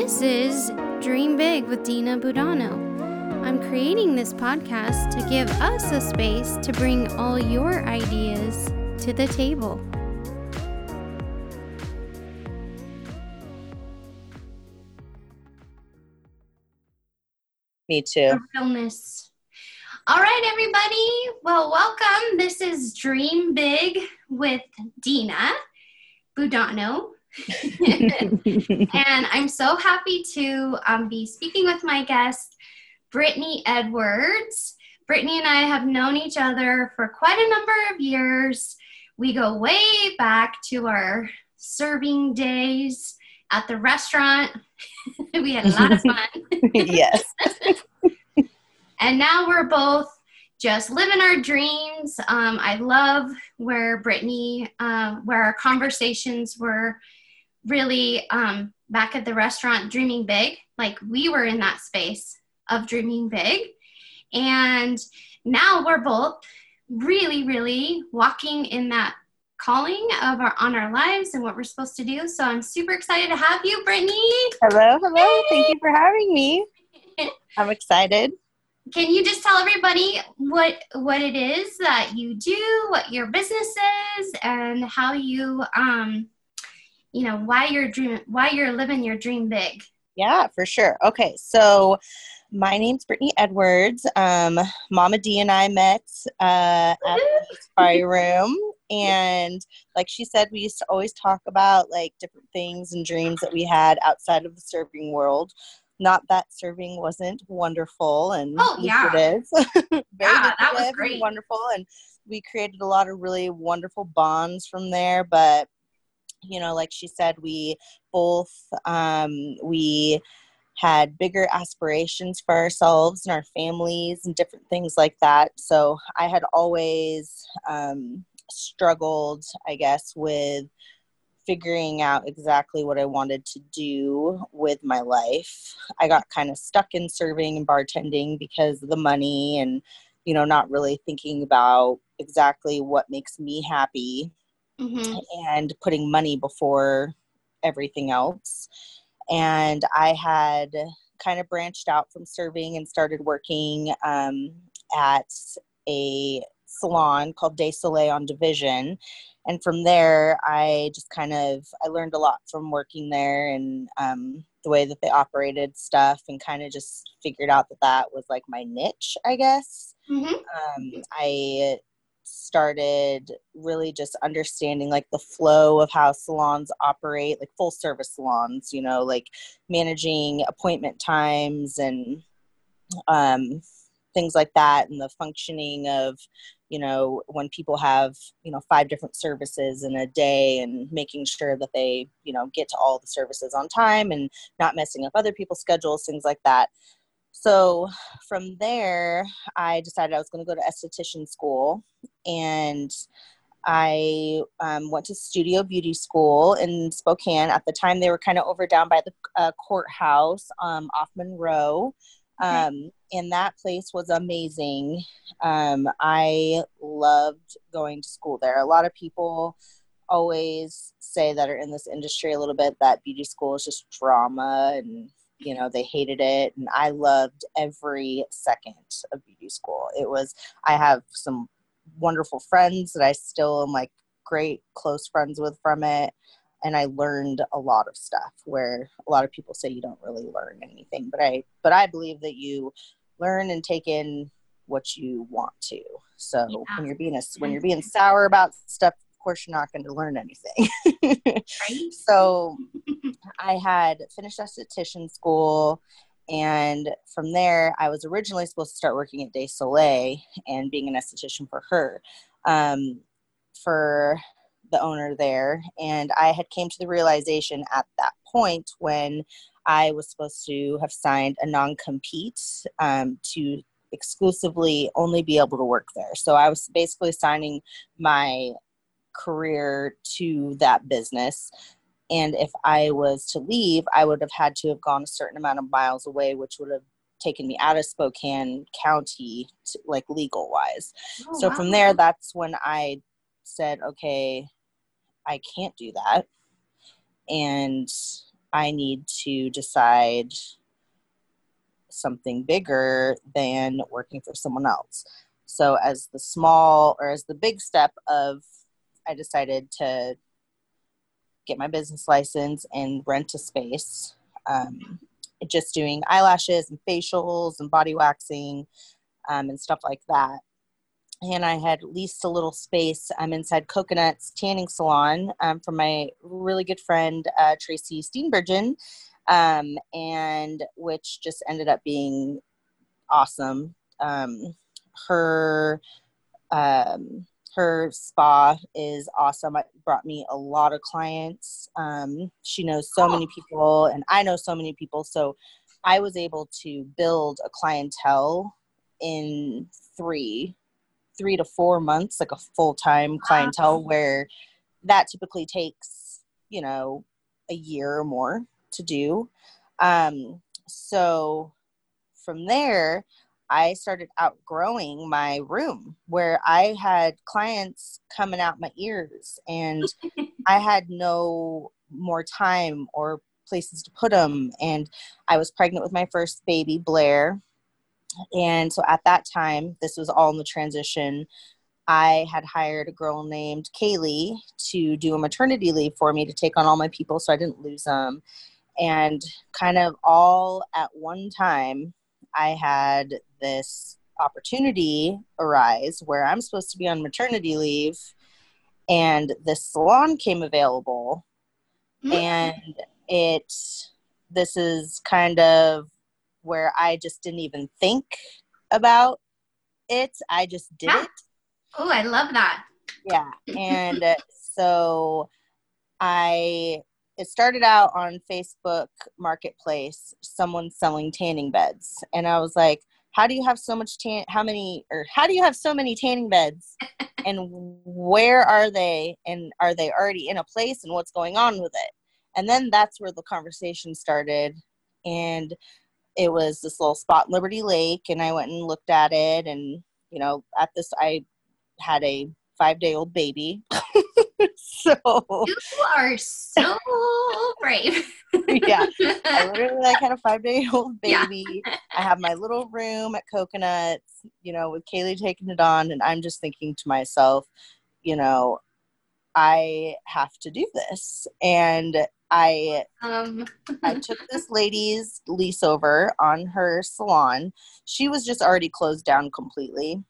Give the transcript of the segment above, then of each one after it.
This is Dream Big with Dina Budano. I'm creating this podcast to give us a space to bring all your ideas to the table. Me too. Realness. All right, everybody. Well, welcome. This is Dream Big with Dina Budano. and I'm so happy to um, be speaking with my guest, Brittany Edwards. Brittany and I have known each other for quite a number of years. We go way back to our serving days at the restaurant. we had a lot of fun. yes. and now we're both just living our dreams. Um, I love where Brittany, um, where our conversations were really um, back at the restaurant dreaming big. Like we were in that space of dreaming big. And now we're both really, really walking in that calling of our on our lives and what we're supposed to do. So I'm super excited to have you, Brittany. Hello, hello. Thank you for having me. I'm excited. Can you just tell everybody what what it is that you do, what your business is, and how you um you know why you're dream why you're living your dream big. Yeah for sure. Okay so my name's brittany edwards. Um, mama d and i met uh, at the safari room and like she said we used to always talk about like different things and dreams that we had outside of the serving world. Not that serving wasn't wonderful and oh yeah. it is very yeah, that was great. and wonderful and we created a lot of really wonderful bonds from there but you know like she said we both um, we had bigger aspirations for ourselves and our families and different things like that. So i had always um, struggled i guess with figuring out exactly what i wanted to do with my life. I got kind of stuck in serving and bartending because of the money and you know not really thinking about exactly what makes me happy mm-hmm. and putting money before everything else. And I had kind of branched out from serving and started working um, at a salon called Day Soleil on Division. And from there, I just kind of I learned a lot from working there and um, the way that they operated stuff, and kind of just figured out that that was like my niche, I guess. Mm-hmm. Um, I started really just understanding like the flow of how salons operate like full service salons you know like managing appointment times and um, things like that and the functioning of you know when people have you know five different services in a day and making sure that they you know get to all the services on time and not messing up other people's schedules things like that. So from there, I decided I was going to go to esthetician school, and I um, went to Studio Beauty School in Spokane. At the time, they were kind of over down by the uh, courthouse um, off Monroe. Um, and that place was amazing. Um, I loved going to school there. A lot of people always say that are in this industry a little bit that beauty school is just drama and you know they hated it and i loved every second of beauty school it was i have some wonderful friends that i still am like great close friends with from it and i learned a lot of stuff where a lot of people say you don't really learn anything but i but i believe that you learn and take in what you want to so yeah. when you're being a when you're being mm-hmm. sour about stuff of course you're not going to learn anything. right? So I had finished esthetician school. And from there, I was originally supposed to start working at Day Soleil and being an esthetician for her, um, for the owner there. And I had came to the realization at that point when I was supposed to have signed a non-compete um, to exclusively only be able to work there. So I was basically signing my career to that business. And if I was to leave, I would have had to have gone a certain amount of miles away, which would have taken me out of Spokane County, to, like legal wise. Oh, so wow. from there, that's when I said, okay, I can't do that. And I need to decide something bigger than working for someone else. So, as the small or as the big step of, I decided to get my business license and rent a space. Um, just doing eyelashes and facials and body waxing um, and stuff like that. And I had leased a little space um, inside Coconuts Tanning Salon um, from my really good friend uh, Tracy Steenbergen, um, and which just ended up being awesome. Um, her um, her spa is awesome. It brought me a lot of clients. Um, she knows so many people, and I know so many people. So I was able to build a clientele in three, three to four months, like a full time clientele, where that typically takes, you know, a year or more to do. Um, so from there, I started outgrowing my room where I had clients coming out my ears and I had no more time or places to put them. And I was pregnant with my first baby, Blair. And so at that time, this was all in the transition. I had hired a girl named Kaylee to do a maternity leave for me to take on all my people so I didn't lose them. And kind of all at one time, I had this opportunity arise where I'm supposed to be on maternity leave and this salon came available mm-hmm. and it this is kind of where I just didn't even think about it. I just did yeah. it. Oh, I love that. Yeah. And so I it started out on Facebook Marketplace, someone selling tanning beds. And I was like, how do you have so much tan how many or how do you have so many tanning beds? And where are they? And are they already in a place? And what's going on with it? And then that's where the conversation started. And it was this little spot liberty lake and i went and looked at it. And you know at this i had a five day old baby. so you are so brave. yeah, I literally like had a five day old baby. Yeah. I have my little room at Coconuts, you know, with Kaylee taking it on, and I'm just thinking to myself, you know, I have to do this, and I um. I took this lady's lease over on her salon. She was just already closed down completely.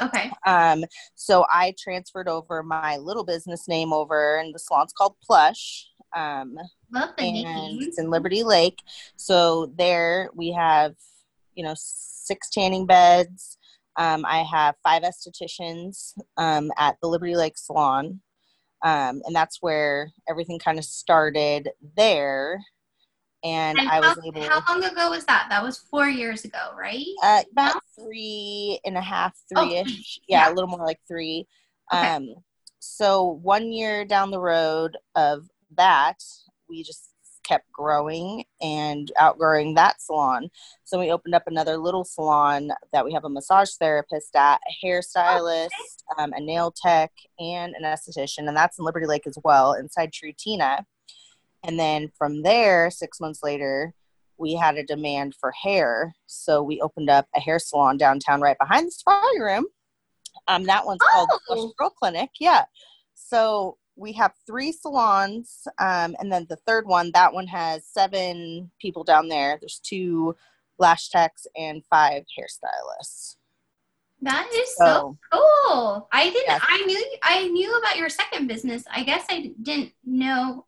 Okay. Um, so I transferred over my little business name over, and the salon's called Plush. Um, Love the and name. It's in Liberty Lake. So there we have, you know, six tanning beds. Um, I have five estheticians um, at the Liberty Lake Salon. Um, and that's where everything kind of started there and, and I was able. How long ago was that? That was four years ago, right? Uh, about no? three and a half, three ish. Oh, yeah, yeah, a little more like three. Okay. Um, so one year down the road of that, we just kept growing and outgrowing that salon. So we opened up another little salon that we have a massage therapist at, a hairstylist, oh, um, a nail tech, and an esthetician, and that's in Liberty Lake as well, inside True Tina. And then from there, six months later, we had a demand for hair. So we opened up a hair salon downtown right behind the spa room. Um, that one's oh. called Girl Clinic. Yeah. So we have three salons. Um, and then the third one, that one has seven people down there. There's two lash techs and five hairstylists. That is so, so cool. I didn't yes. I knew I knew about your second business. I guess I didn't know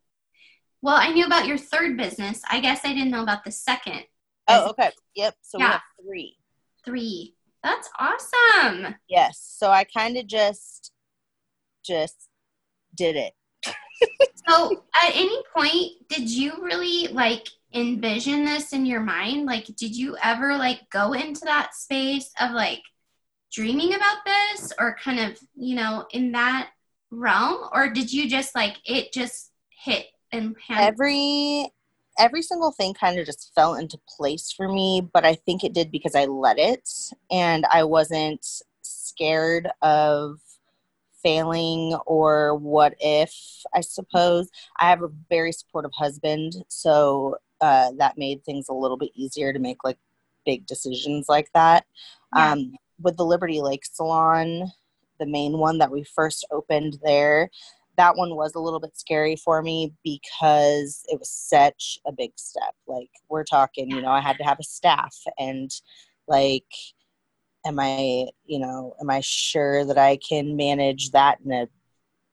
well, I knew about your third business. I guess I didn't know about the second. Oh, okay. Yep. So yeah. we have three. Three. That's awesome. Yes. So I kind of just just did it. so at any point did you really like envision this in your mind? Like did you ever like go into that space of like dreaming about this or kind of, you know, in that realm or did you just like it just hit and every every single thing kind of just fell into place for me but i think it did because i let it and i wasn't scared of failing or what if i suppose i have a very supportive husband so uh, that made things a little bit easier to make like big decisions like that yeah. um, with the liberty lake salon the main one that we first opened there that one was a little bit scary for me because it was such a big step. Like we're talking you know i had to have a staff and like am I, you know, am I sure that I can manage that in a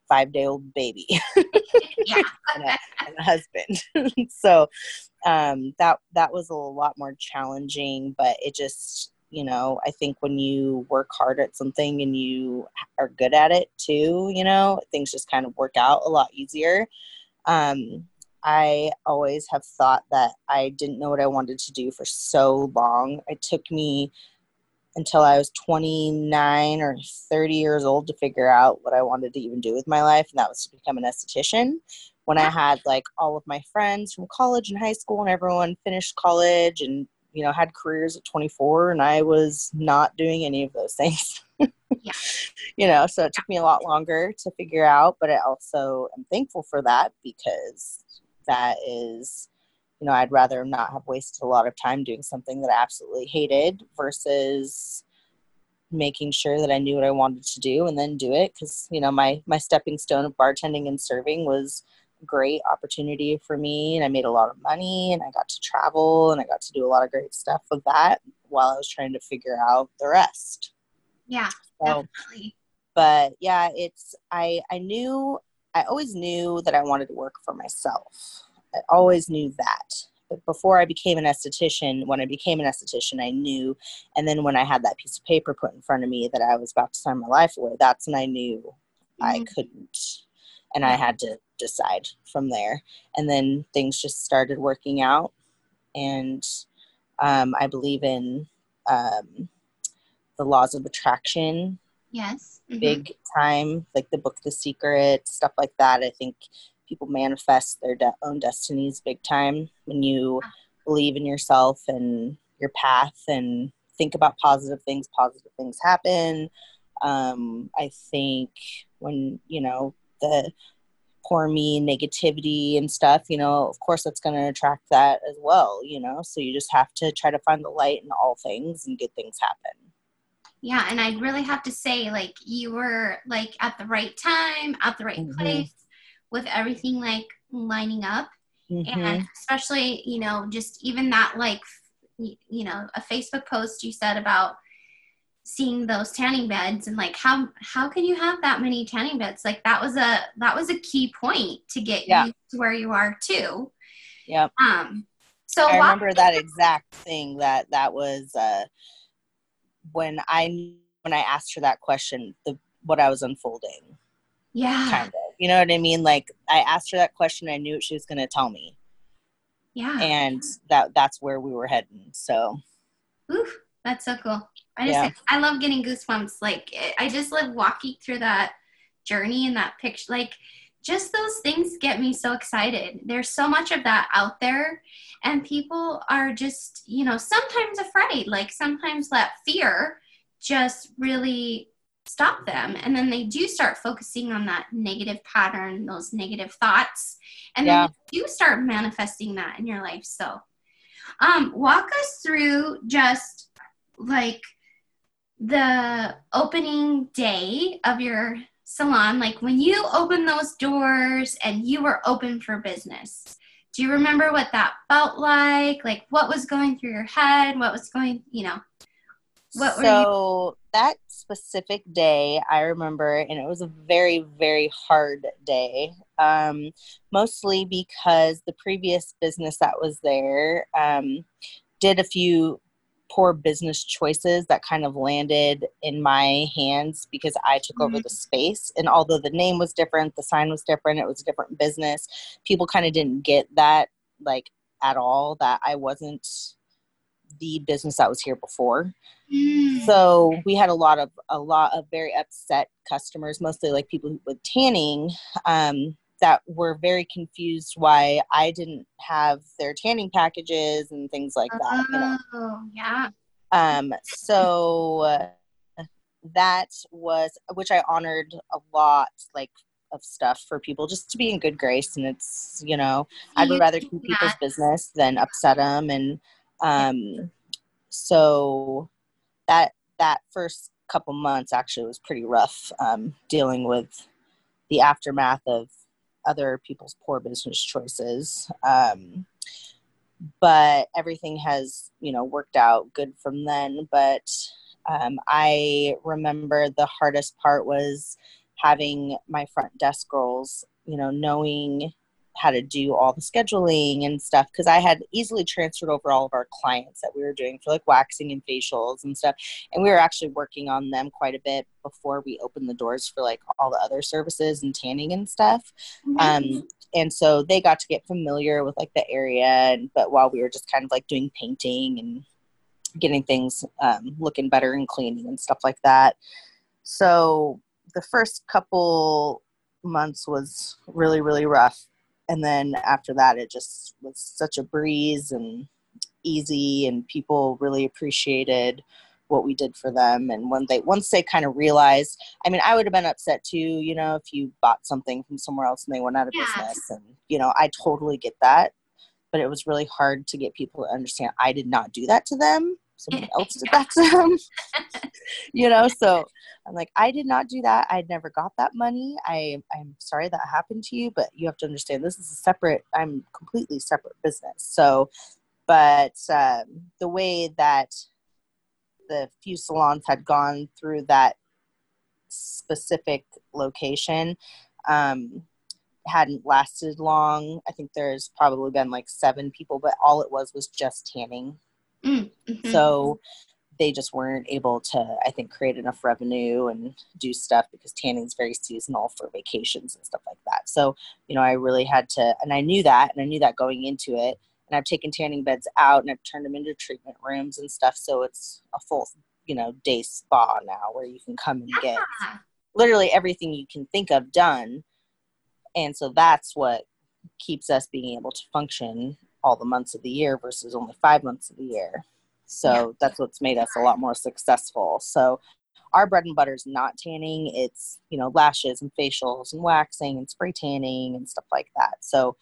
five day old baby and, a, and, a, husband? so um, that that was a lot more challenging, but it just, you know, I think when you work hard at something and you are good at it too, you know, things just kind of work out a lot easier. Um, I always have thought that I didn't know what I wanted to do for so long. It took me until I was 29 or 30 years old to figure out what I wanted to even do with my life, and that was to become an esthetician. When I had like all of my friends from college and high school, and everyone finished college and you know had careers at 24, and I was not doing any of those things. yeah. You know, so it took me a lot longer to figure out, but I also am thankful for that because that is you know, I'd rather not have wasted a lot of time doing something that I absolutely hated versus making sure that I knew what I wanted to do and then do it because you know my my stepping stone of bartending and serving was great opportunity for me and I made a lot of money and I got to travel and I got to do a lot of great stuff with that while I was trying to figure out the rest. Yeah, so, definitely. But yeah, it's I I knew I always knew that I wanted to work for myself. I always knew that. But before I became an esthetician, when I became an esthetician, I knew. And then when I had that piece of paper put in front of me that I was about to sign my life away, that's when I knew mm-hmm. I couldn't. And I had to decide from there. And then things just started working out. And um, I believe in um, the laws of attraction. Yes. Mm-hmm. Big time, like the book The Secret, stuff like that. I think people manifest their de- own destinies big time when you believe in yourself and your path and think about positive things positive things happen um, i think when you know the poor me negativity and stuff you know of course that's going to attract that as well you know so you just have to try to find the light in all things and good things happen yeah and i'd really have to say like you were like at the right time at the right mm-hmm. place with everything like lining up mm-hmm. and especially you know just even that like you know a facebook post you said about seeing those tanning beds and like how how can you have that many tanning beds like that was a that was a key point to get yeah. you to where you are too yeah um so i remember that exact thing that that was uh when i when i asked her that question the what i was unfolding yeah kind of you know what I mean? Like I asked her that question, I knew what she was going to tell me. Yeah. And that that's where we were heading. So. Oof, that's so cool. I just yeah. I love getting goosebumps. Like I just love walking through that journey and that picture. Like just those things get me so excited. There's so much of that out there, and people are just, you know, sometimes afraid. Like sometimes that fear just really stop them and then they do start focusing on that negative pattern those negative thoughts and yeah. then you start manifesting that in your life so um walk us through just like the opening day of your salon like when you opened those doors and you were open for business do you remember what that felt like like what was going through your head what was going you know what so that specific day, I remember, and it was a very, very hard day. Um, mostly because the previous business that was there um, did a few poor business choices that kind of landed in my hands because I took mm-hmm. over the space. And although the name was different, the sign was different, it was a different business, people kind of didn't get that like at all that I wasn't the business that was here before. Mm. So we had a lot of a lot of very upset customers, mostly like people with tanning, um, that were very confused why I didn't have their tanning packages and things like that. Oh, you know? yeah. Um, so that was which I honored a lot, like of stuff for people just to be in good grace and it's you know i would rather keep people's business than upset them and um so that that first couple months actually was pretty rough um, dealing with the aftermath of other people's poor business choices. Um, but everything has you know worked out good from then. But um, i remember the hardest part was having my front desk girls you know knowing how to do all the scheduling and stuff because I had easily transferred over all of our clients that we were doing for like waxing and facials and stuff. And we were actually working on them quite a bit before we opened the doors for like all the other services and tanning and stuff. Mm-hmm. Um, and so they got to get familiar with like the area and but while we were just kind of like doing painting and getting things um, looking better and cleaning and stuff like that so the first couple months was really really rough and then after that it just was such a breeze and easy and people really appreciated what we did for them. And when they once they kind of realized i mean i would have been upset too you know if you bought something from somewhere else and they went out of yeah. business. And you know i totally get that. But it was really hard to get people to understand. I did not do that to them someone else did that to them you know so i'm like i did not do that i never got that money i i'm sorry that happened to you but you have to understand this is a separate i'm completely separate business so but um, the way that the few salons had gone through that specific location um, hadn't lasted long. I think there's probably been like seven people, but all it was was just tanning. Mm, mm-hmm. So they just weren't able to, I think, create enough revenue and do stuff because tanning is very seasonal for vacations and stuff like that. So, you know, I really had to, and I knew that, and I knew that going into it. And I've taken tanning beds out and I've turned them into treatment rooms and stuff. So it's a full, you know, day spa now where you can come and get literally everything you can think of done. And so that's what keeps us being able to function all the months of the year versus only five months of the year. So yeah. that's what's made us a lot more successful. So our bread and butter is not tanning. It's, you know, lashes and facials and waxing and spray tanning and stuff like that. So,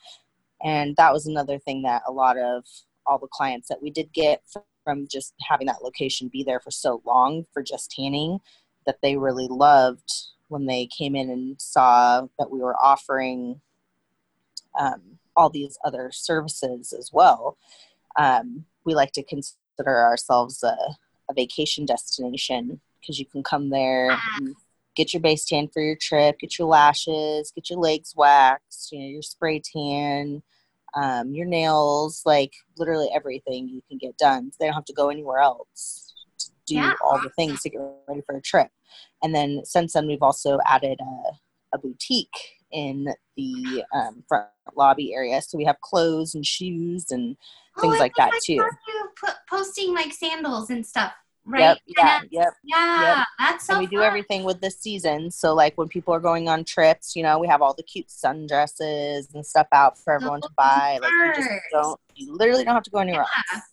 and that was another thing that a lot of all the clients that we did get from just having that location be there for so long for just tanning that they really loved when they came in and saw that we were offering um, all these other services as well. Um, we like to consider ourselves a, a vacation destination because you can come there get your base tan for your trip, get your lashes, get your legs waxed, you know, your spray tan, um, your nails, like literally everything you can get done. So they don't have to go anywhere else to do yeah. all the things to get ready for a trip. And then since then, we've also added a, a boutique in the um, front lobby area. So we have clothes and shoes and things oh, like that I too. Posting like sandals and stuff, right? Yep, yeah, yep, yeah. Yep. That's so. And we fun. do everything with the season. So like when people are going on trips, you know, we have all the cute sundresses and stuff out for everyone to buy. Like you just don't, you literally don't have to go anywhere yeah. else.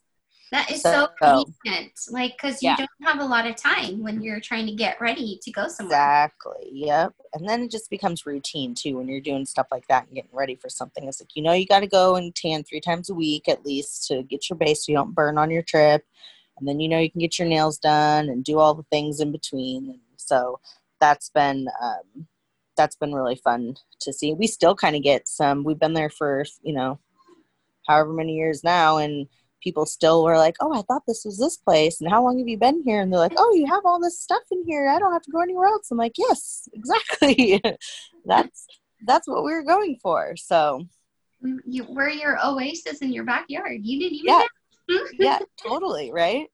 That is so, so convenient. Like, because you yeah. don't have a lot of time when you're trying to get ready to go somewhere. Exactly. Yep. And then it just becomes routine too when you're doing stuff like that and getting ready for something. It's like, you know, you got to go and tan three times a week at least to get your base so you don't burn on your trip. And then, you know, you can get your nails done and do all the things in between. And so that's been, um, that's been really fun to see. We still kind of get some, we've been there for, you know, however many years now. And, people still were like, "Oh, I thought this was this place, and how long have you been here?" And they're like, "Oh, you have all this stuff in here. I don't have to go anywhere else." I'm like, "Yes, exactly. that's that's what we are going for." So, mm, you were your oasis in your backyard. You didn't even. Yeah, yeah, totally right.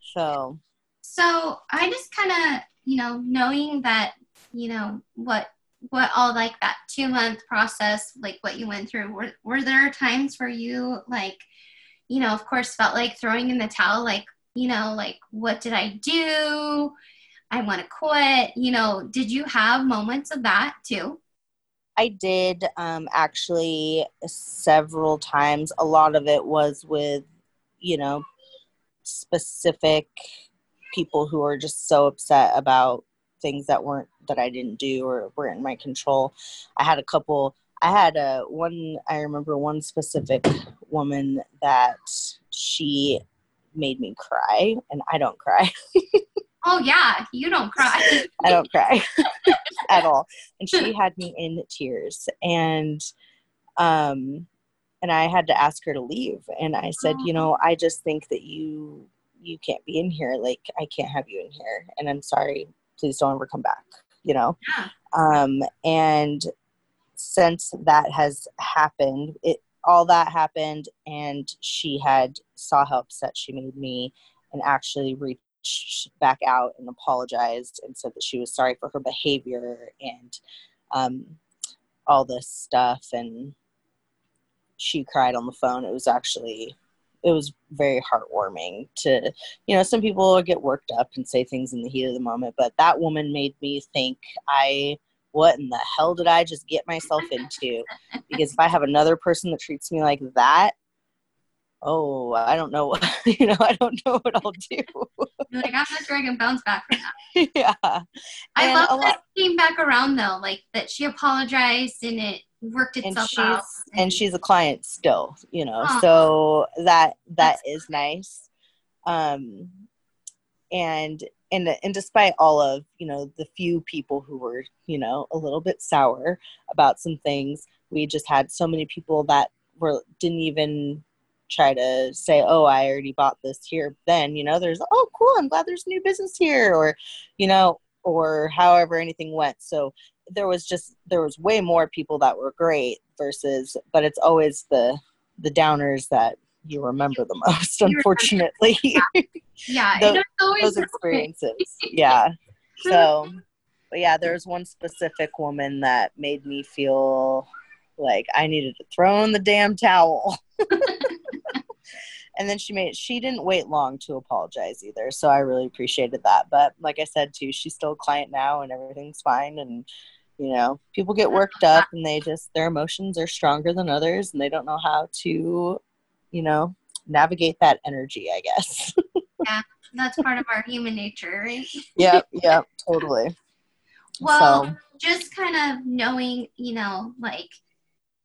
So, so I just kind of, you know, knowing that, you know, what what all like that two month process, like what you went through. Were were there times where you like you know, of course, felt like throwing in the towel, like, you know, like, what did I do? I want to quit. You know, did you have moments of that too? I did um, actually several times. A lot of it was with, you know, specific people who are just so upset about things that weren't that I didn't do or weren't in my control. I had a couple. I had a one. I remember one specific woman that she made me cry, and I don't cry. oh yeah, you don't cry. I don't cry at all, and she had me in tears, and um, and I had to ask her to leave, and I said, you know, I just think that you you can't be in here. Like I can't have you in here, and I'm sorry. Please don't ever come back. You know, Yeah. um, and since that has happened, it all that happened, and she had saw how upset she made me, and actually reached back out and apologized and said that she was sorry for her behavior and um, all this stuff, and she cried on the phone. It was actually it was very heartwarming to you know some people get worked up and say things in the heat of the moment but that woman made me think i what in the hell did i just get myself into because if i have another person that treats me like that oh i don't know what you know i don't know what i'll do You're like, I'm not sure I can bounce back from that. yeah I And love lot- that it came back around though, like that she apologized and it worked itself she's out. and she's a client still you know Aw. so that that That's is nice um and and and despite all of you know the few people who were you know a little bit sour about some things we just had so many people that were didn't even try to say oh i already bought this here then you know there's oh cool i'm glad there's new business here or you know or however anything went. So there was just there was way more people that were great versus but it's always the the downers that you remember the most unfortunately. yeah, those- it's always those experiences. Yeah. So but yeah there's one specific woman that made me feel like i needed to throw in the damn towel. And then she made she didn't wait long to apologize either so i really appreciated that. But like i said too she's still a client now and everything's fine and you know people get worked up and they just their emotions are stronger than others and they don't know how to you know navigate that energy i guess yeah, that's part of our human nature, right? yeah, yeah, totally Well, So- just kind of knowing, you know, like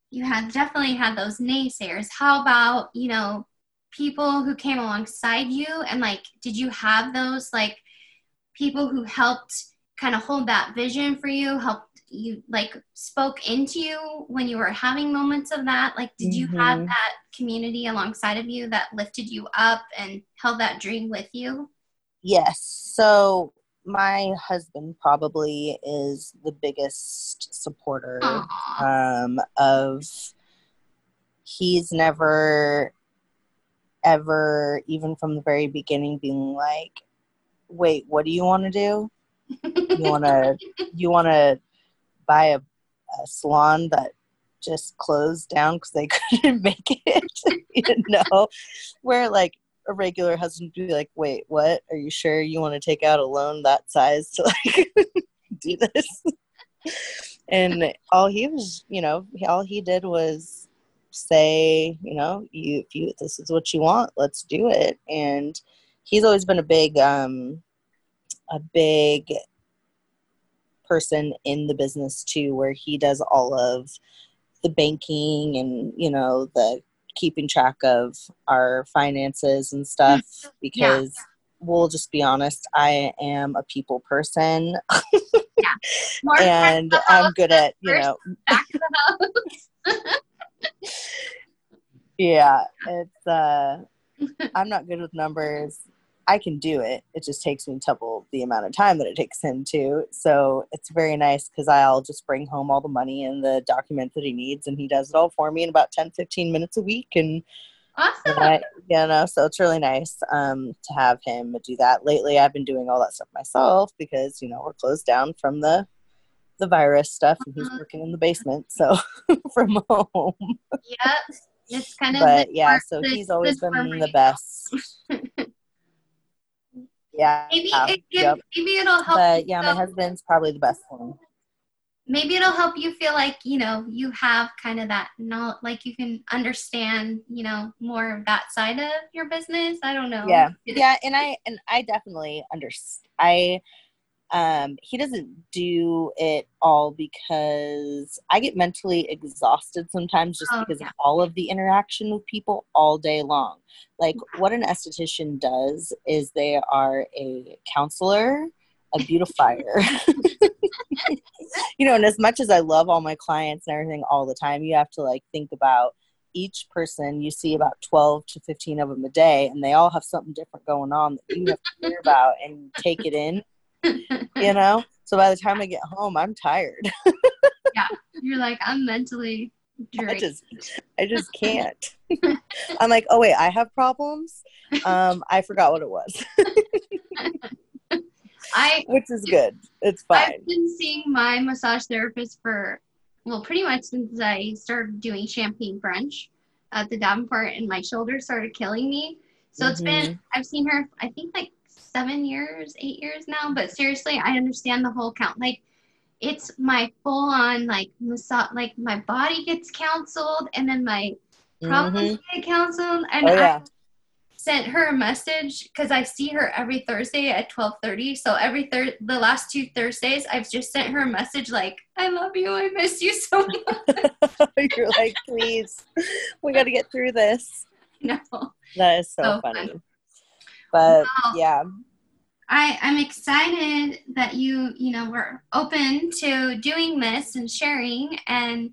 you had definitely had those naysayers. How about, you know, people who came alongside you and like did you have those like people who helped kind of hold that vision for you, helped you like spoke into you when you were having moments of that? Like did you have Mhm. that community alongside of you that lifted you up and held that dream with you? Yes. So my husband probably is the biggest supporter um, of. He's never, ever, even from the very beginning, being like, "Wait, what do you want to do? You want to, you want to buy a, a salon that just closed down because they couldn't make it, you know, where like a regular husband would be like, wait, what? Are you sure you want to take out a loan that size to like do this? and all he was, you know, all he did was say, you know, you if you this is what you want, let's do it. And he's always been a big, um, a big person in the business too, where he does all of the banking and you know the keeping track of our finances and stuff because we'll just be honest i am a people person. More and i'm good at you know back to the house. yeah it's uh i'm not good with numbers i can do it it just takes me double the amount of time that it takes him to so it's very nice because i'll just bring home all the money and the documents that he needs and he does it all for me in about 10 15 minutes a week and Awesome. I, you know, so it's really nice um, to have him do that. Lately, I've been doing all that stuff myself because you know we're closed down from the the virus stuff, and he's Mhm. working in the basement, so from home. Yep. It's kind of But yeah, so he's always been the best. yeah, Maybe yeah, it gives, yep. maybe it'll help. But yeah, my husband's probably the best one. maybe it'll help you feel like you know you have kind of that not like you can understand you know more of that side of your business i don't know yeah yeah and i and i definitely understand i um he doesn't do it all because i get mentally exhausted sometimes just oh, because yeah. of all of the interaction with people all day long like what an esthetician does is they are a counselor a beautifier. you know, and as much as I love all my clients and everything all the time, you have to like think about each person. You see about 12 to 15 of them a day, and they all have something different going on that you have to hear about and take it in, you know? So by the time I get home, I'm tired. yeah. You're like, I'm mentally I just, I just can't. I'm like, oh wait, I have problems. Um, I forgot what it was. I which is good. It's fine. I've been seeing my massage therapist for well, pretty much since I started doing champagne brunch at the Davenport, and my shoulder started killing me. So mm-hmm. it's been mm-hmm. I've seen her I think like seven years, eight years now. But seriously, I understand the whole count. Like it's my full on like massage like my body gets counseled and then my problems mm-hmm. get counseled and oh, yeah. I sent her a message because I see her every Thursday at 12:30. So every third the last two Thursdays I've just sent her a message like, I love you, I miss you so much. You're like, please, we gotta get through this. No. That is so, so funny. Fun. But well, yeah. I, I'm excited that you, you know, were open to doing this and sharing. And,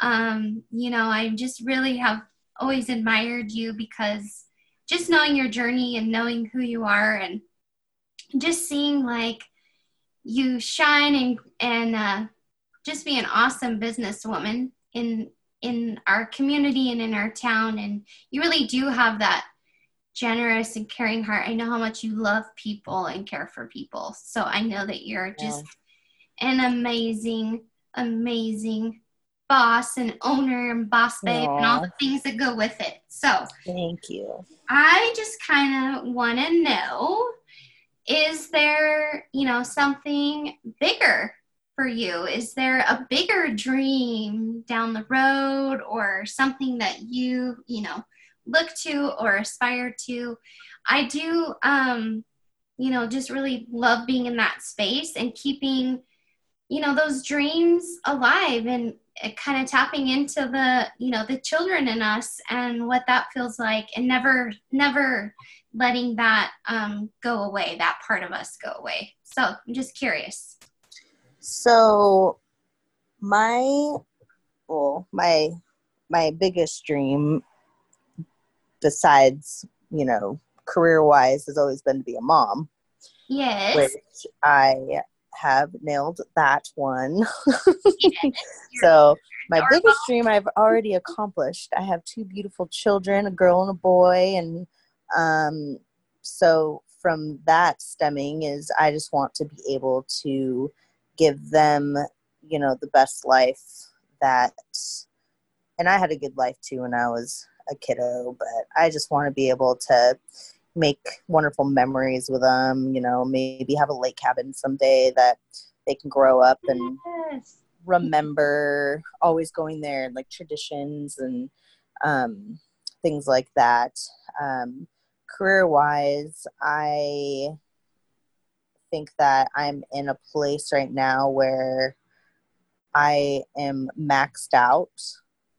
um, you know, I just really have always admired you because just knowing your journey and knowing who you are and just seeing like you shine and and uh, just be an awesome businesswoman in in our community and in our town and you really do have that generous and caring heart i know how much you love people and care for people so i know that you're just yeah. an amazing amazing boss and owner and boss babe Aww. and all the things that go with it. So, thank you. I just kind of want to know is there, you know, something bigger for you? Is there a bigger dream down the road or something that you, you know, look to or aspire to? I do um you know, just really love being in that space and keeping you know those dreams alive and kind of tapping into the you know the children in us and what that feels like and never never letting that um, go away that part of us go away so i'm just curious so my well my my biggest dream besides you know career wise has always been to be a mom yes which i have nailed that one. so, my biggest dream I've already accomplished. I have two beautiful children, a girl and a boy, and um, so from that stemming is I just want to be able to give them, you know, the best life that, and I had a good life too when I was a kiddo, but I just want to be able to make wonderful memories with them. You know, maybe have a lake cabin someday that they can grow up and yes. remember always going there and like traditions and um, things like that. Um, career wise, I think that I'm in a place right now where I am maxed out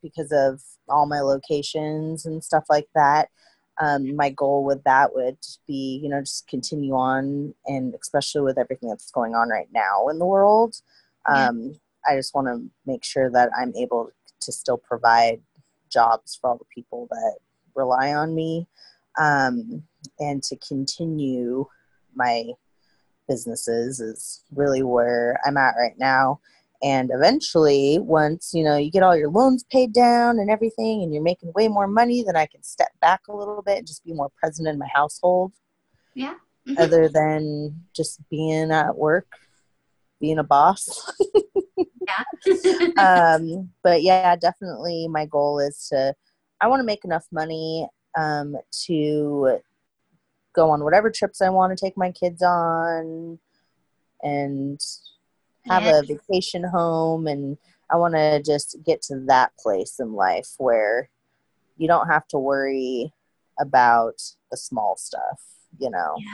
because of all my locations and stuff like that um, my goal with that would be, you know, just continue on, and especially with everything that's going on right now in the world, um, yeah. I just want to make sure that I'm able to still provide jobs for all the people that rely on me, um, and to continue my businesses is really where I'm at right now and eventually once you know you get all your loans paid down and everything and you're making way more money then i can step back a little bit and just be more present in my household. Yeah. Mm-hmm. other than just being at work being a boss. Yeah. Um but yeah definitely my goal is to i want to make enough money um to go on whatever trips i want to take my kids on and have Yeah. a vacation home and I want to just get to that place in life where you don't have to worry about the small stuff, you know, Yeah.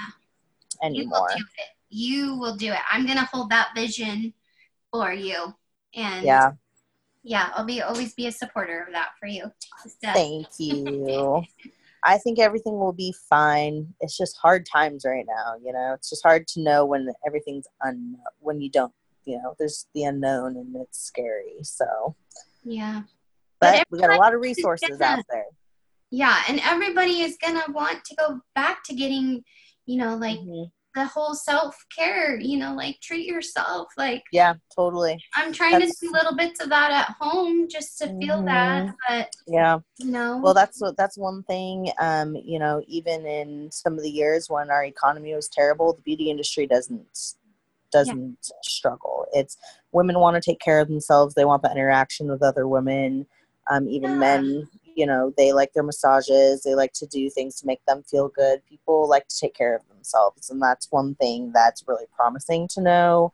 You will anymore. do it. You will do it. I'm gonna hold that vision for you. And Yeah. yeah, I'll be always be a supporter of that for you. So, uh, Thank you. I think everything will be fine. It's just hard times right now, you know. It's just hard to know when everything's unknown when you don't, you know, there's the unknown and it's scary. So, yeah. But but we got a lot of resources yeah. out there. Yeah. And everybody is gonna want to go back to getting, you know, like Mhm. the whole self care, you know, like treat yourself. Like Yeah, totally. I'm trying That's- to do little bits of that at home just to feel that. But Yeah. you know, Well, that's what that's one thing. Um, you know, even in some of the years when our economy was terrible, the beauty industry doesn't doesn't struggle. It's women want to take care of themselves. They want the interaction with other women. Um, even Yeah. men, you know, they like their massages. They like to do things to make them feel good. People like to take care of themselves, and that's one thing that's really promising to know.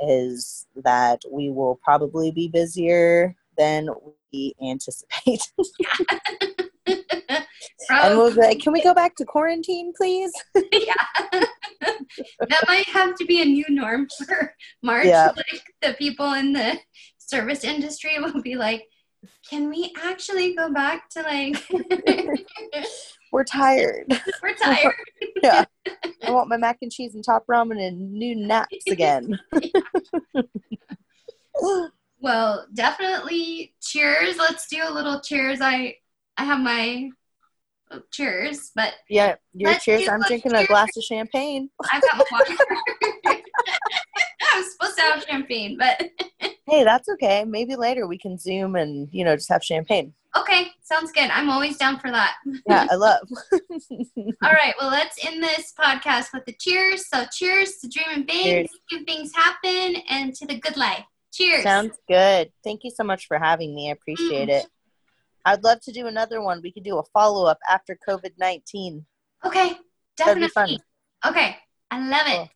Is that we will probably be busier than we anticipate. And we'll be like, can we go back to quarantine, please? yeah. that might have to be a new norm for March. Yeah. Like the people in the service industry will be like, can we actually go back to like We're tired. we're tired. yeah. I want my mac and cheese and top ramen and new naps again. Well, definitely cheers. Let's do a little cheers. I I have my oh, cheers, but yeah, your cheers. I'm a drinking a glass of champagne. I've got water. I was supposed to have champagne, but Hey, that's okay. Maybe later we can zoom and you know just have champagne. okay, sounds good. I'm always down for that. Yeah, I love. All right, well, let's end this podcast with the cheers. So, cheers to dreaming big, Cheers. making things happen, and to the good life. Cheers. Sounds good. Thank you so much for having me. I appreciate mm. it. I'd love to do another one. We could do a follow up after COVID nineteen. okay, That'd be definitely. Okay, I love it.